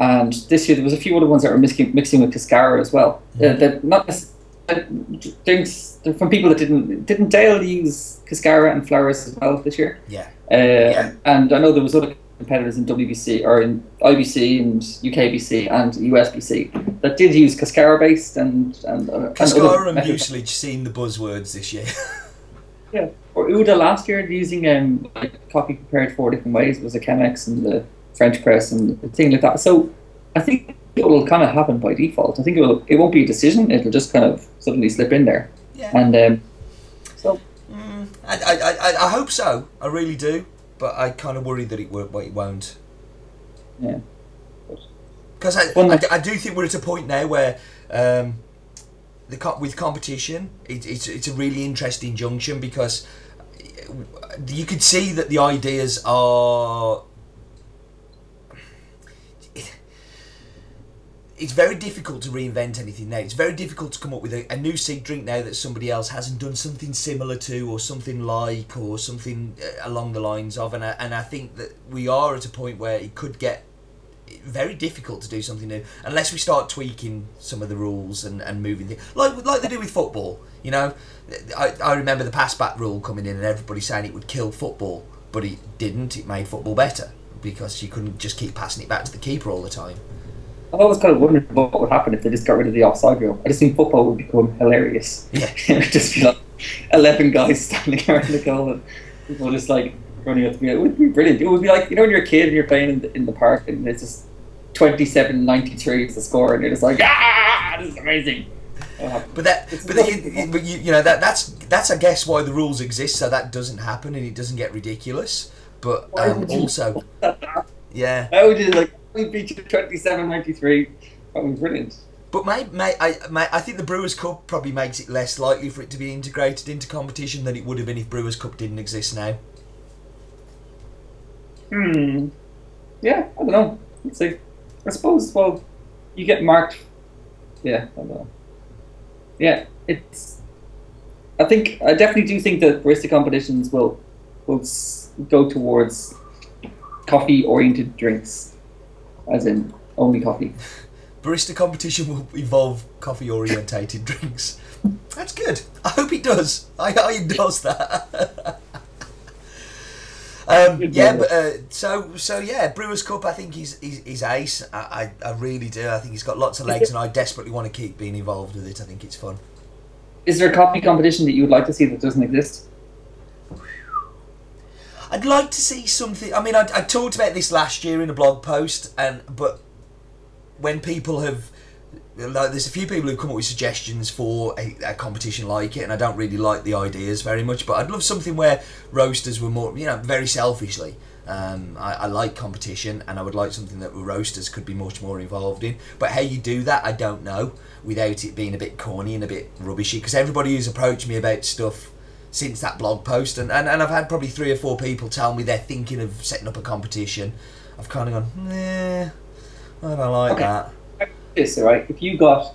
and this year there was a few other ones that were mixing, mixing with cascara as well. Uh, that not necess- uh, drinks from people that didn't didn't Dale use cascara and flowers as well this year. yeah, Uh, Yeah. And I know there was other competitors in WBC or in IBC and UKBC and USBC that did use Cascara based and and, uh, Cascara and mucilage seen the buzzwords this year. Yeah. Or Uda last year using um like coffee prepared four different ways was a Chemex and the French press and the thing like that. So I think it will kind of happen by default. I think it will. It won't be a decision. It'll just kind of suddenly slip in there. yeah, And um, so mm, I, I, I, I hope so. I really do, but I kind of worry that it, will, it won't. yeah. Because I, I. I do think we're at a point now where um, the co- with competition, it, it's it's a really interesting junction because you could see that the ideas are. It's very difficult to reinvent anything now. It's very difficult to come up with a, a new seed drink now that somebody else hasn't done something similar to, or something like, or something uh, along the lines of. And I, and I think that we are at a point where it could get very difficult to do something new unless we start tweaking some of the rules and, and moving things like like they do with football. You know, I, I remember the pass back rule coming in and everybody saying it would kill football, but it didn't. It made football better because you couldn't just keep passing it back to the keeper all the time. I've always kind of wondered what would happen if they just got rid of the offside rule. I just think football would become hilarious. Yeah. it would just be like eleven guys standing around the goal and people just like running up to me. It would be brilliant. It would be like you know when you're a kid and you're playing in the, in the park and it's just 27-93 is the score and you're just like ah this is amazing. Uh, But that, but, the, but you, you know that that's that's I guess why the rules exist so that doesn't happen and it doesn't get ridiculous. But um, also, How yeah. would you like we beat you 27-93? That was brilliant. But may, may, I, I think the Brewers Cup probably makes it less likely for it to be integrated into competition than it would have been if Brewers Cup didn't exist now. Hmm. Yeah, I don't know. Let's see. I suppose. Well, you get marked. Yeah, I don't know. Yeah, it's. I think I definitely do think that barista competitions will will go towards coffee oriented drinks, as in only coffee. Barista competition will involve coffee orientated drinks. That's good. I hope it does. I, I endorse that. um, yeah, but uh, so so yeah, Brewers Cup. I think he's he's, he's ace. I, I I really do. I think he's got lots of legs, and I desperately want to keep being involved with it. I think it's fun. Is there a coffee competition that you would like to see that doesn't exist? I'd like to see something. I mean, I, I talked about this last year in a blog post, and but when people have, like, there's a few people who've come up with suggestions for a, a competition like it, and I don't really like the ideas very much. But I'd love something where roasters were more, you know, very selfishly. Um, I, I like competition, and I would like something that roasters could be much more involved in. But how you do that, I don't know, without it being a bit corny and a bit rubbishy. Because everybody who's approached me about stuff since that blog post, and, and, and I've had probably three or four people tell me they're thinking of setting up a competition. I've kind of gone, nah, I don't like Okay. that. This all right. If you got,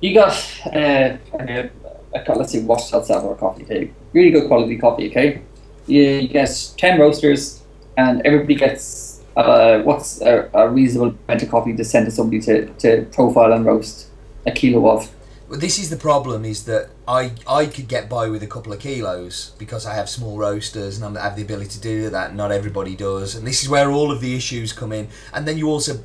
you got uh, a, a, co- let's say Washington Salvador coffee, okay, really good quality coffee, okay. You, you get ten roasters, and everybody gets uh, what's a, a reasonable amount of coffee to send to somebody to, to profile and roast a kilo of. Well, this is the problem: is that I I could get by with a couple of kilos because I have small roasters and I have the ability to do that. Not everybody does, and this is where all of the issues come in. And then you also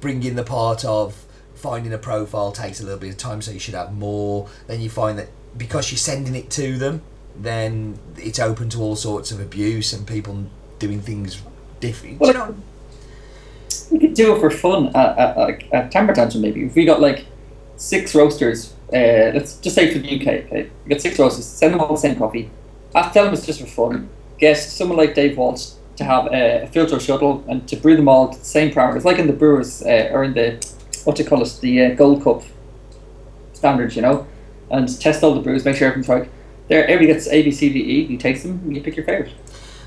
bring in the part of finding a profile takes a little bit of time, so you should have more. Then you find that because you're sending it to them, then it's open to all sorts of abuse and people doing things different. Well, you know, We could do it for fun at, at, at, at Tamper Tantrum maybe. If we got like six roasters, uh, let's just say for the UK, okay? We got six roasters, send them all the same coffee. I'll tell them it's just for fun. Get someone like Dave Walsh to have a, filter shuttle and to brew them all to the same parameters, like in the Brewers, uh, or in the, what do you call it, the uh, Gold Cup standards, you know? And test all the brews, make sure everything's right. There, everybody gets A, B, C, D, E, you taste them, and you pick your favourite.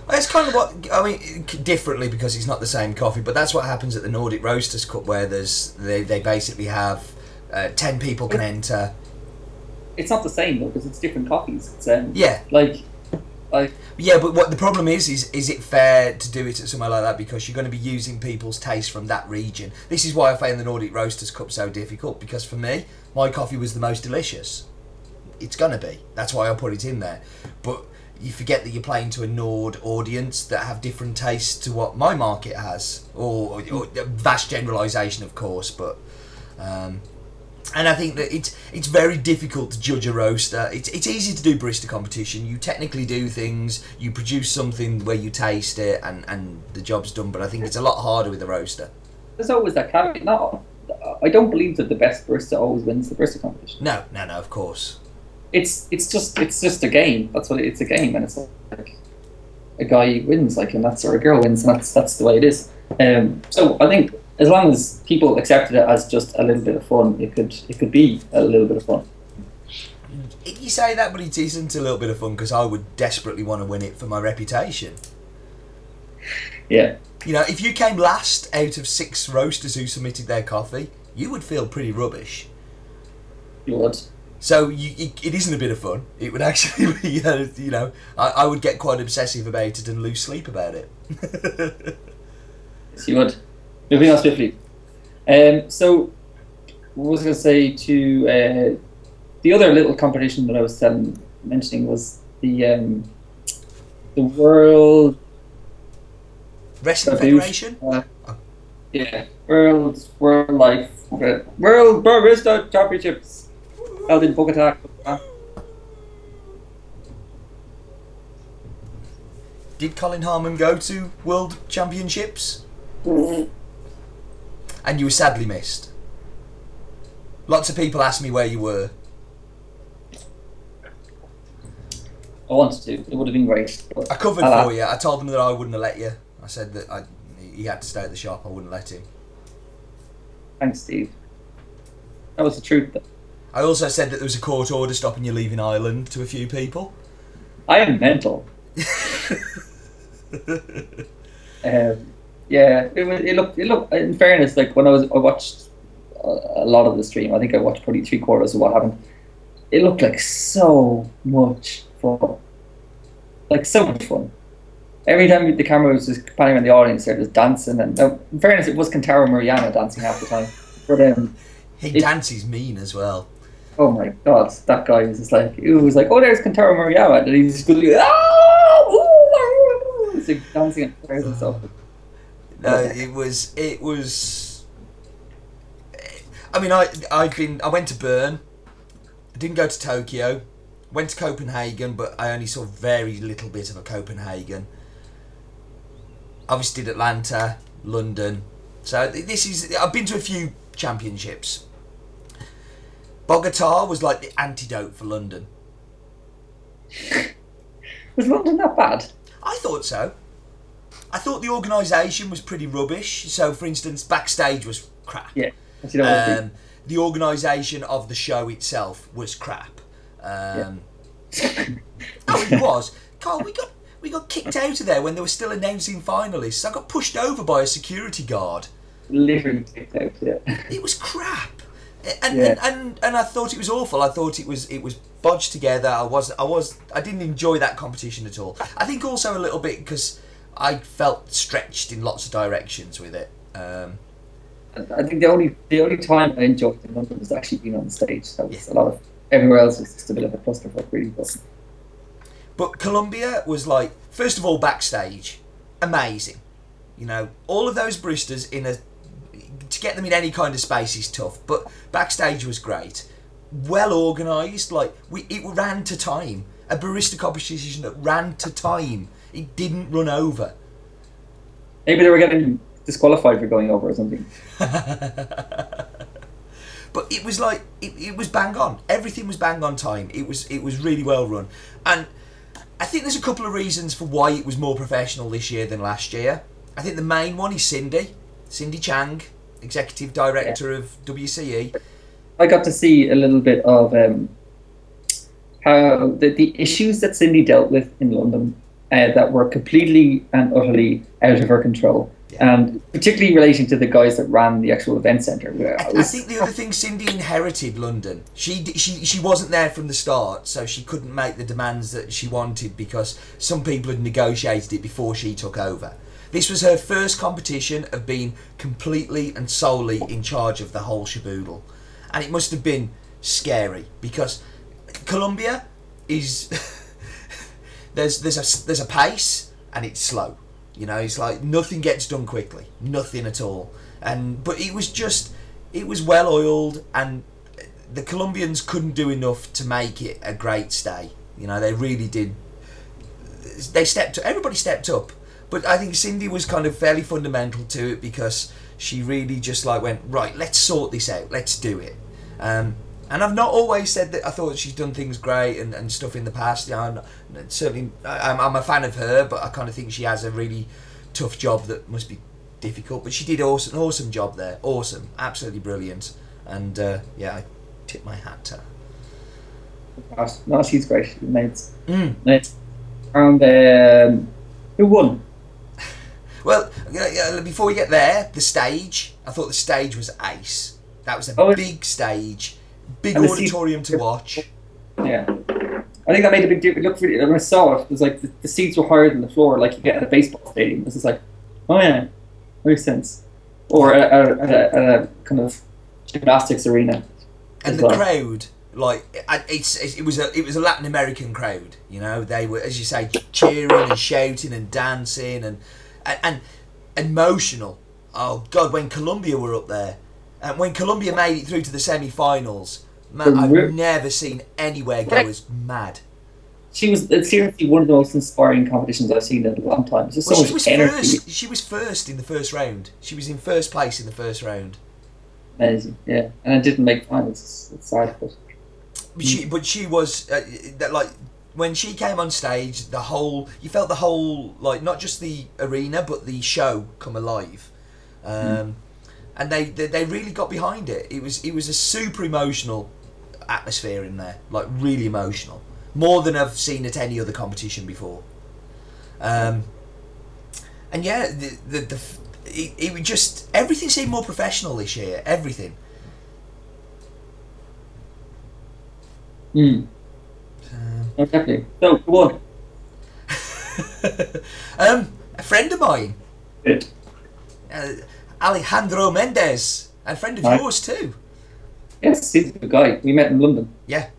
It's kind of what I mean, differently because it's not the same coffee, but that's what happens at the Nordic Roasters Cup, where there's they, they basically have uh, ten people can enter. It's not the same though, because it's different coffees. It's um, Yeah, like, like yeah, but what the problem is is is it fair to do it at somewhere like that because you're going to be using people's taste from that region. This is why I found the Nordic Roasters Cup so difficult because for me, my coffee was the most delicious. It's gonna be. That's why I put it in there, but. You forget that you're playing to a Nord audience that have different tastes to what my market has, or, or vast generalisation, of course. But um, and I think that it's it's very difficult to judge a roaster. It's it's easy to do barista competition. You technically do things, you produce something where you taste it, and and the job's done. But I think it's a lot harder with a roaster. there's always that caveat. No, I don't believe that the best barista always wins the barista competition. No, no, no. Of course. It's it's just it's just a game. That's what it, it's a game, and it's like a guy wins, like, and that's or a girl wins, and that's that's the way it is. Um, so I think as long as people accepted it as just a little bit of fun, it could it could be a little bit of fun. You say that, but it isn't a little bit of fun because I would desperately want to win it for my reputation. Yeah, You know, if you came last out of six roasters who submitted their coffee, you would feel pretty rubbish. you would. So you, it, it isn't a bit of fun. It would actually be, uh, you know, I, I would get quite obsessive about it and lose sleep about it. Yes, you would. Moving on swiftly. Um, so, what was I going to say to uh, the other little competition that I was telling, mentioning was the um, the world. Wrestling Federation? Uh, yeah, world world life world barista championships held in Bogota. Did Colin Harmon go to World Championships? And you were sadly missed. Lots of people asked me where you were. I wanted to. It would have been great. I covered I'll- for you. I told them that I wouldn't have let you. I said that I, he had to stay at the shop. I wouldn't let him. Thanks, Steve. That was the truth. Though. I also said that there was a court order stopping you leaving Ireland to a few people. I am mental. Um, yeah, it, it looked. It looked. In fairness, like when I was, I watched a, lot of the stream. I think I watched probably three quarters of what happened. It looked like so much fun, like so much fun. every time the camera was just panning around the audience, they're just dancing. And now, in fairness, it was Kentaro Maruyama dancing half the time. But um, He It- dances mean as well. oh my god, that guy was just like, it was like, oh, there's Kentaro Maruyama, and he's just going, ah, ooh, ooh," He's like dancing and and stuff. Uh, no, it was it was. I mean, I I've been I went to Bern. I didn't go to Tokyo. Went to Copenhagen, but I only saw very little bit of a Copenhagen. Obviously, did Atlanta, London. So this is I've been to a few championships. Bogota was like the antidote for London. Was London that bad? I thought so. I thought the organisation was pretty rubbish. So, for instance, backstage was crap. Yeah. As you know, Um, the organisation of the show itself was crap. Um, oh, it was. Carl, we got we got kicked out of there when they were still announcing finalists. I got pushed over by a security guard. literally kicked out, yeah. It was crap, and, Yeah. and, and and I thought it was awful. I thought it was it was bodged together. I was I was I didn't enjoy that competition at all. I think also a little bit because I felt stretched in lots of directions with it. Um, I think the only the only time I enjoyed in London was actually being on stage. That was a lot of everywhere else was just a bit of a clusterfuck, really. But But Colombia was like, first of all, backstage, amazing. You know, all of those baristas in a to get them in any kind of space is tough, but backstage was great, well organised. Like we, it ran to time. A barista competition that ran to time. It didn't run over. maybe they were getting disqualified for going over or something. but it was like it, it was bang on. Everything was bang on time. It was it was really well run, and I think there's a couple of reasons for why it was more professional this year than last year. I think the main one is Cindy, Cindy Chang, executive director of E. WCE. I got to see a little bit of um, how the, the issues that Cindy dealt with in London uh, that were completely and utterly out of her control. Yeah. And particularly relating to the guys that ran the actual event centre. I, I I think the other thing, Cindy inherited London. She she she wasn't there from the start, so she couldn't make the demands that she wanted because some people had negotiated it before she took over. This was her first competition of being completely and solely in charge of the whole shaboodle, and it must have been scary because Colombia is there's there's a there's a pace and it's slow. You know, it's like nothing gets done quickly, nothing at all. And but it was just it was well oiled, and the Colombians couldn't do enough to make it a great stay. You know, they really did. They stepped. Everybody stepped up, but I think Cindy was kind of fairly fundamental to it because she really just like went right. Let's sort this out. Let's do it. Um, and I've not always said that I thought she's done things great and, and stuff in the past. You know, I'm certainly, I'm, I'm a fan of her, but I kind of think she has a really tough job that must be difficult. But she did awesome, an awesome job there. Awesome, absolutely brilliant. And uh, yeah, I tip my hat to her. no, she's great. She's mates. Mm. And um, who won? Well, before we get there, the stage. I thought the stage was ace. That was a Oh, big stage, big And auditorium to watch. Yeah. I think that made a big difference. Look, really, when I saw it, it was like the, the seats were higher than the floor, like you get at a baseball stadium. This is like, oh yeah, makes sense. Or at a, at a, a kind of gymnastics arena. and the well. crowd like it's, it's it was a it was a Latin American crowd you know they were as you say cheering and shouting and dancing and and, and emotional oh god when Colombia were up there and when Colombia made it through to the semi-finals man I've never seen anywhere go as mad She was it's seriously one of the most inspiring competitions I've seen in a long time. Just well, so she much was energy. first she was first in the first round she was in first place in the first round Amazing, yeah. And I didn't make finals. It's, it's sad, but But she, but she was uh, that like when she came on stage, the whole you felt the whole like not just the arena but the show come alive, um, and they, they they really got behind it. It was it was a super emotional atmosphere in there, like really emotional, more than I've seen at any other competition before. Um, and yeah, the the, the it, it was just everything seemed more professional this year. Everything. mm. Um, oh, definitely. So, go on. um, a friend of mine, It. uh, Alejandro Mendez, a friend of Right. yours too. Yes, he's a good guy. We met in London. Yeah,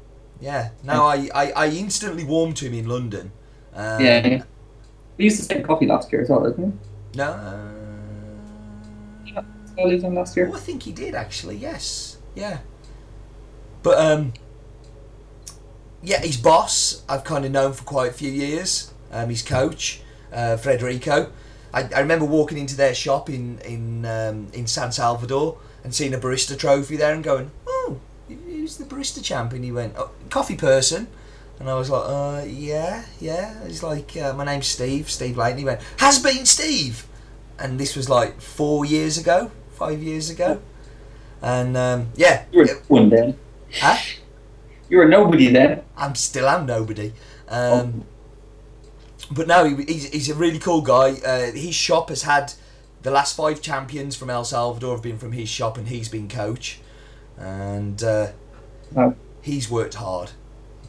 yeah. No, I, I, I instantly warmed to him in London. Um, yeah, yeah. We used to take coffee last year as well, didn't No. uh, we? I was last year. Oh, I think he did actually. Yes. Yeah. But um. Yeah, his boss I've kind of known for quite a few years. Um, his coach, uh, Frederico. I, I remember walking into their shop in in um, in San Salvador and seeing a barista trophy there and going, "Oh, who's the barista champ?" And he went, oh, "Coffee person." And I was like, uh, yeah, yeah. He's like, uh, my name's Steve, Steve Leighton. He went, Has Bean Steve. And this was like four years ago, five years ago. And um, yeah, You were one then. Huh? You were nobody then. I'm still am nobody. Um, But no, he, he's, he's a really cool guy. Uh, his shop has had the last five champions from El Salvador have been from his shop, and he's been coach. And uh, Wow. he's worked hard.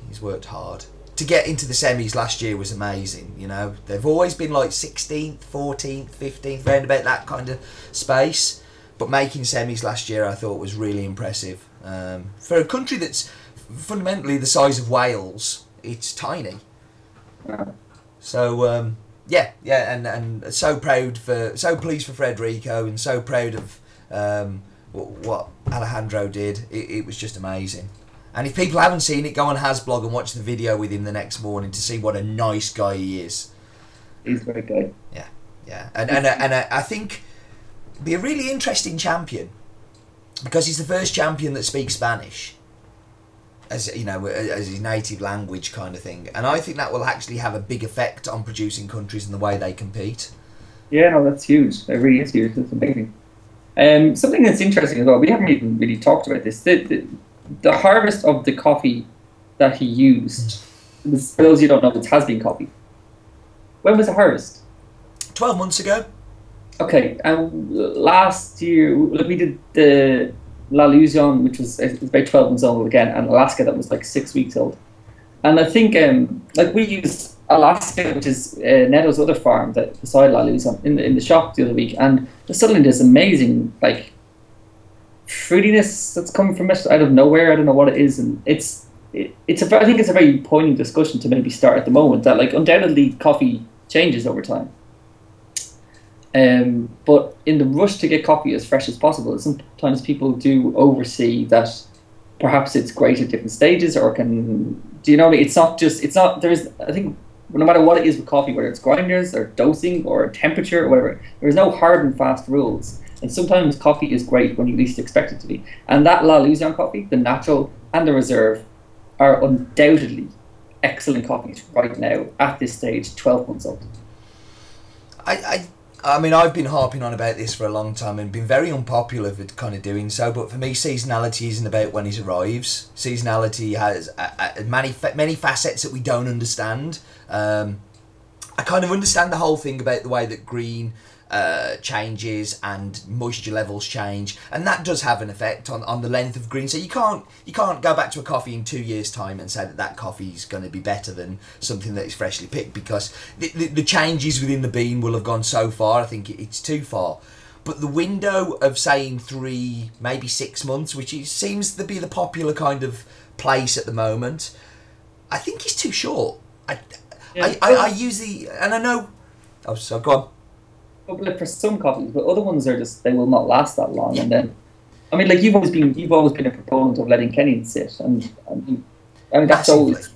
He's worked hard. To get into the semis last year was amazing. You know, they've always been like 16th, 14th, 15th, round about that kind of space. But making semis last year, I thought was really impressive. Um, for a country that's fundamentally the size of Wales, it's tiny. Wow. So um, yeah, yeah, and and so proud for, so pleased for Frederico and so proud of um, what, what Alejandro did. It, it was just amazing. And if people haven't seen it, go on Hasblog and watch the video with him the next morning to see what a nice guy he is. He's very good. Yeah, Yeah, and and and I think be a really interesting champion because he's the first champion that speaks Spanish as you know as his native language kind of thing, and I think that will actually have a big effect on producing countries and the way they compete. Yeah, no, that's huge. It really is huge. That's amazing. Um, something that's interesting as well. We haven't even really talked about this. The, the, the harvest of the coffee that he used. was- For those who don't know, it's Has Bean coffee. When was the harvest? Twelve months ago, Okay, and last year we did the La which was about twelve months old again, and Alaska that was like six weeks old. And I think um, like we used Alaska, which is uh, other farm that beside La Ilusión in the, in the shop the other week, and suddenly there's amazing like fruitiness that's coming from it out of nowhere. I don't know what it is, and it's it, it's a I think it's a very poignant discussion to maybe start at the moment that like undoubtedly coffee changes over time. Um, but in the rush to get coffee as fresh as possible, sometimes people do oversee that perhaps it's great at different stages or can do you know what I mean? It's not just it's not there's I think no matter what it is with coffee, whether it's grinders or dosing or temperature or whatever, there's no hard and fast rules. And sometimes coffee is great when you least expect it to be. And that La Ilusión coffee, the natural and the reserve, are undoubtedly excellent coffees right now at this stage, 12 months old. I, I I mean I've been harping on about this for a long time and been very unpopular for kind of doing so. But for me, seasonality isn't about when it arrives. Seasonality has uh, uh, many many facets that we don't understand. Um, I kind of understand the whole thing about the way that green uh, changes and moisture levels change, and that does have an effect on, on the length of green. So you can't you can't go back to a coffee in two years' time and say that that coffee is going to be better than something that is freshly picked because the, the, the changes within the bean will have gone so far. I think it, it's too far. But the window of saying three, maybe six months, which is, seems to be the popular kind of place at the moment, I think is too short. I, I, I, I use the and I know. Oh, so go on. Like for some coffees, but other ones are just they will not last that long. And then, I mean, like you've always been you've always been a proponent of letting Kenyan sit, and I mean, I mean that's Massively. always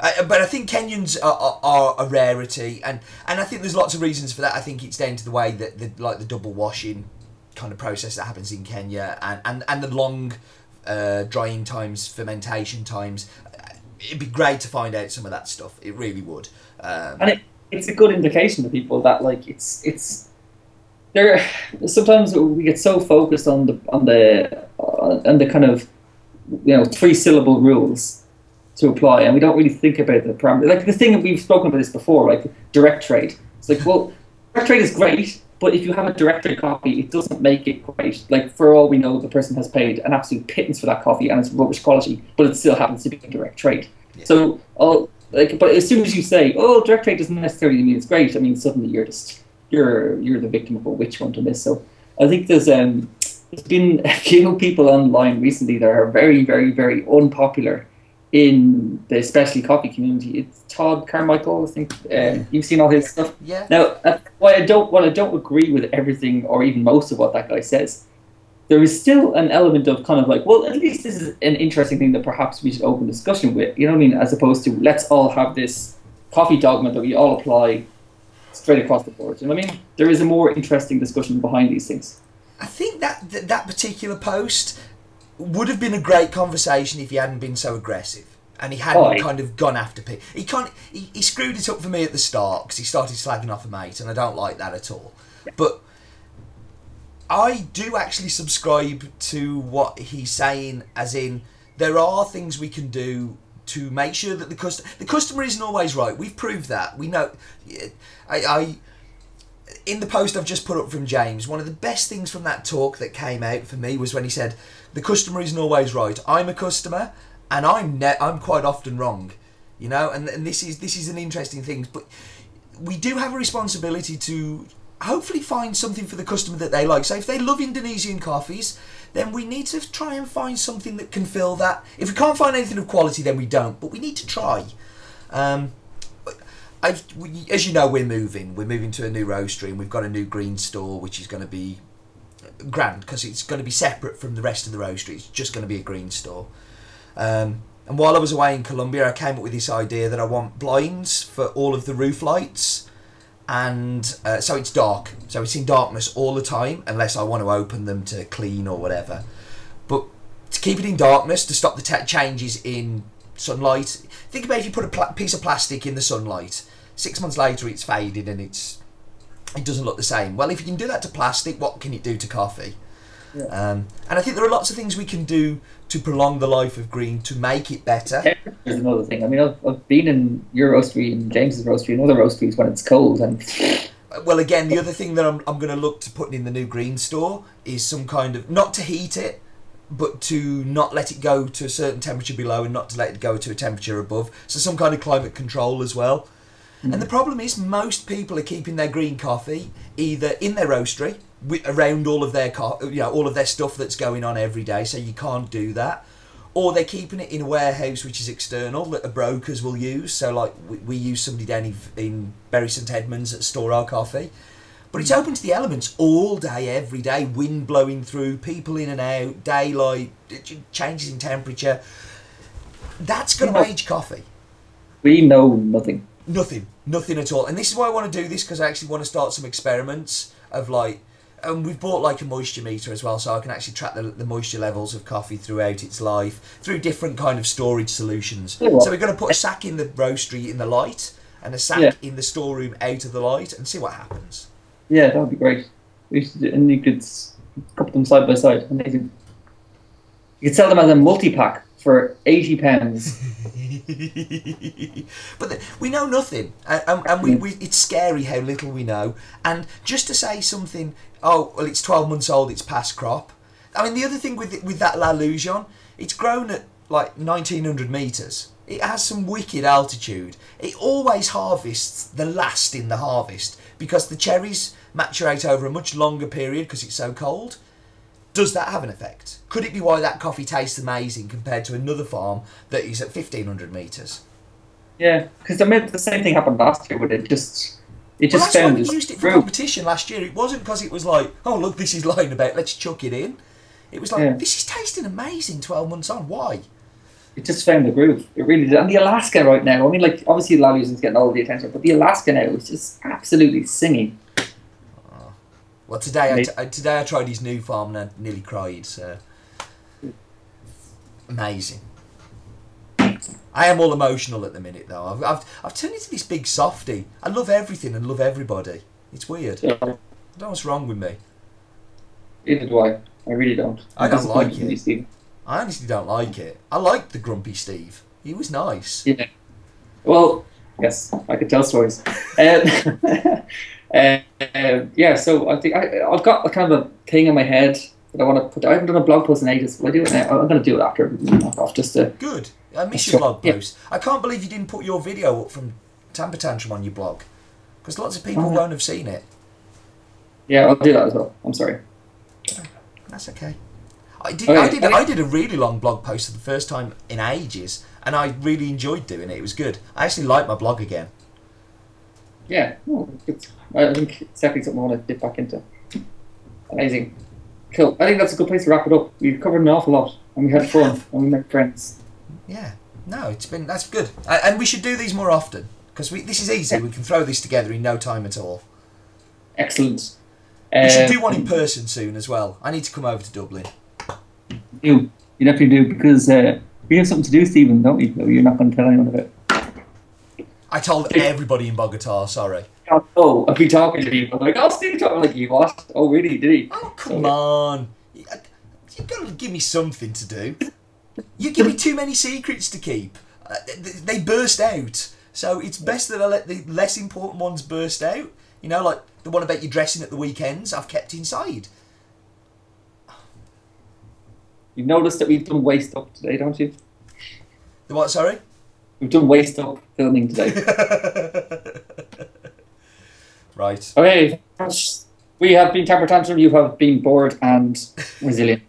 Uh, but I think Kenyans are, are, are a rarity, and, and I think there's lots of reasons for that. I think it's down to the way that the like the double washing kind of process that happens in Kenya, and and, and the long uh, drying times, fermentation times. It'd be great to find out some of that stuff. It really would. Um, and it, it's a good indication to people that like it's it's there. Sometimes we get so focused on the on the uh, on the kind of you know three syllable rules to apply, and we don't really think about the parameter. Like the thing that we've spoken about this before, like direct trade. It's like well, direct trade is great. But if you have a direct trade coffee, it doesn't make it great. Like for all we know, the person has paid an absolute pittance for that coffee, and it's rubbish quality, but it still happens to be a direct trade. Yeah. So all like, but as soon as you say, "Oh, direct trade doesn't necessarily mean it's great," I mean, suddenly you're just you're you're the victim of a witch hunt on this. So I think there's um there's been a few people online recently that are very very very unpopular in the especially coffee community. It's Todd Carmichael. I think uh, you've seen all his stuff. Yeah. Now, uh, while I don't, while I don't agree with everything or even most of what that guy says, there is still an element of kind of like, well, at least this is an interesting thing that perhaps we should open discussion with. You know what I mean? As opposed to let's all have this coffee dogma that we all apply straight across the board. You know what I mean? There is a more interesting discussion behind these things. I think that that, that particular post would have been a great conversation if he hadn't been so aggressive and he hadn't he- kind of gone after people. He can't. He, he screwed it up for me at the start because he started slagging off a mate, and I don't like that at all. But I do actually subscribe to what he's saying, as in there are things we can do to make sure that the customer the customer isn't always right. We've proved that. We know. I, I in the post I've just put up from James, one of the best things from that talk that came out for me was when he said, "The customer isn't always right. I'm a customer, and I'm ne- I'm quite often wrong." You know, and and this is this is an interesting thing, but we do have a responsibility to hopefully find something for the customer that they like. So if they love Indonesian coffees, then we need to try and find something that can fill that. If we can't find anything of quality, then we don't. But we need to try. Um, I've, we, as you know, we're moving. We're moving to a new roastery, and we've got a new green store, which is going to be grand because it's going to be separate from the rest of the roastery. It's just going to be a green store. Um, and while I was away in Colombia, I came up with this idea that I want blinds for all of the roof lights, and uh, so it's dark. So it's in darkness all the time, unless I want to open them to clean or whatever. But to keep it in darkness, to stop the te- changes in sunlight. Think about if you put a pla- piece of plastic in the sunlight. Six months later, it's faded and it's it doesn't look the same. Well, if you can do that to plastic, what can it do to coffee? Yeah. Um, and I think there are lots of things we can do to prolong the life of green to make it better. Temperature is another thing. I mean, I've, I've been in your roastery and James's roastery and other roasteries when it's cold, and Well, again, the other thing that I'm, I'm going to look to putting in the new green store is some kind of not to heat it, but to not let it go to a certain temperature below and not to let it go to a temperature above. So some kind of climate control as well. And the mm. problem is, most people are keeping their green coffee either in their roastery, around all of their co- you know all of their stuff that's going on every day. So you can't do that. Or they're keeping it in a warehouse which is external that the brokers will use. So like we, we use somebody down in, in Bury St Edmunds that store our coffee. But it's mm. open to the elements all day, every day. Wind blowing through, people in and out, daylight, changes in temperature. That's going to age coffee. we know nothing. Nothing, nothing at all. And this is why I want to do this because I actually want to start some experiments of like, and we've bought like a moisture meter as well, so I can actually track the, the moisture levels of coffee throughout its life through different kind of storage solutions. Yeah, So we're going to put a sack in the roastery in the light and a sack Yeah. in the storeroom out of the light and see what happens. Yeah, that would be great. We do- and you could couple them side by side. Amazing. You could sell them as a multi pack for eighty pounds. but the, we know nothing, and, and, we, we, it's scary how little we know. And just to say something, oh well, it's twelve months old, it's past crop. I mean, the other thing with with that La it's grown at like nineteen hundred meters. It has some wicked altitude. It always harvests the last in the harvest because the cherries maturate over a much longer period because it's so cold. Does that have an effect? Could it be why that coffee tastes amazing compared to another farm that is at 1500 metres? Yeah, because I mean the same thing happened last year with it. Just it Well, just that's why we used it for competition last year. It wasn't because it was like, oh, look, this is lying about, let's chuck it in. It was like, Yeah. this is tasting amazing 12 months on. Why? It just found the groove. It really did. And the Alaska right now. I mean, like obviously La Ilusión's getting all the attention, but the Alaska now is just absolutely singing. Well, today I, Mate. t- I- today I tried his new farm and I nearly cried. So amazing. I am all emotional at the minute though. I've, I've, I've turned into this big softy. I love everything and love everybody. It's weird. I don't know what's wrong with me. Neither do I. I really don't. I I'm don't like it. I honestly don't like it. I liked the grumpy Steve. He was nice. Yeah. Well, yes, I could tell stories. Um, uh, uh, yeah, so I think I, I've got a kind of a thing in my head that I want to put. I haven't done a blog post in ages, but I do it now. I'm going to do it after knock off just to Good. I miss your blog Yeah. I can't believe you didn't put your video up from Tamper Tantrum on your blog. Because lots of people Oh. won't have seen it. Yeah, I'll do that as well. I'm sorry. That's okay. I did. Okay, I did. I did a really long blog post for the first time in ages, and I really enjoyed doing it. It was good. I actually like my blog again. Yeah, oh, it's, I think it's definitely something I want to dip back into. Amazing. Cool. I think that's a good place to wrap it up. We've covered an awful lot, and we had fun, and we made friends. Yeah. No, it's been that's good, and we should do these more often because we this is easy. We can throw this together in no time at all. Excellent. We should Um, do one in person soon as well. I need to come over to Dublin. You, you definitely do because uh, we have something to do, Stephen, don't we? No, you're not going to tell anyone about. I told everybody in Bogota. Sorry. Oh, I've been talking to people like, oh, Steve talking like you what? Oh, really? Did he? Oh come on! You have got to give me something to do. You give me too many secrets to keep. Uh, th- they burst out, so it's best that I let the less important ones burst out. You know, like the one about you dressing at the weekends. I've kept inside. You've noticed that we've done waste up today, don't you? The what? Sorry. We've done waste up filming today. right. okay, we have been Tamper Tantrum. You have been bored and resilient.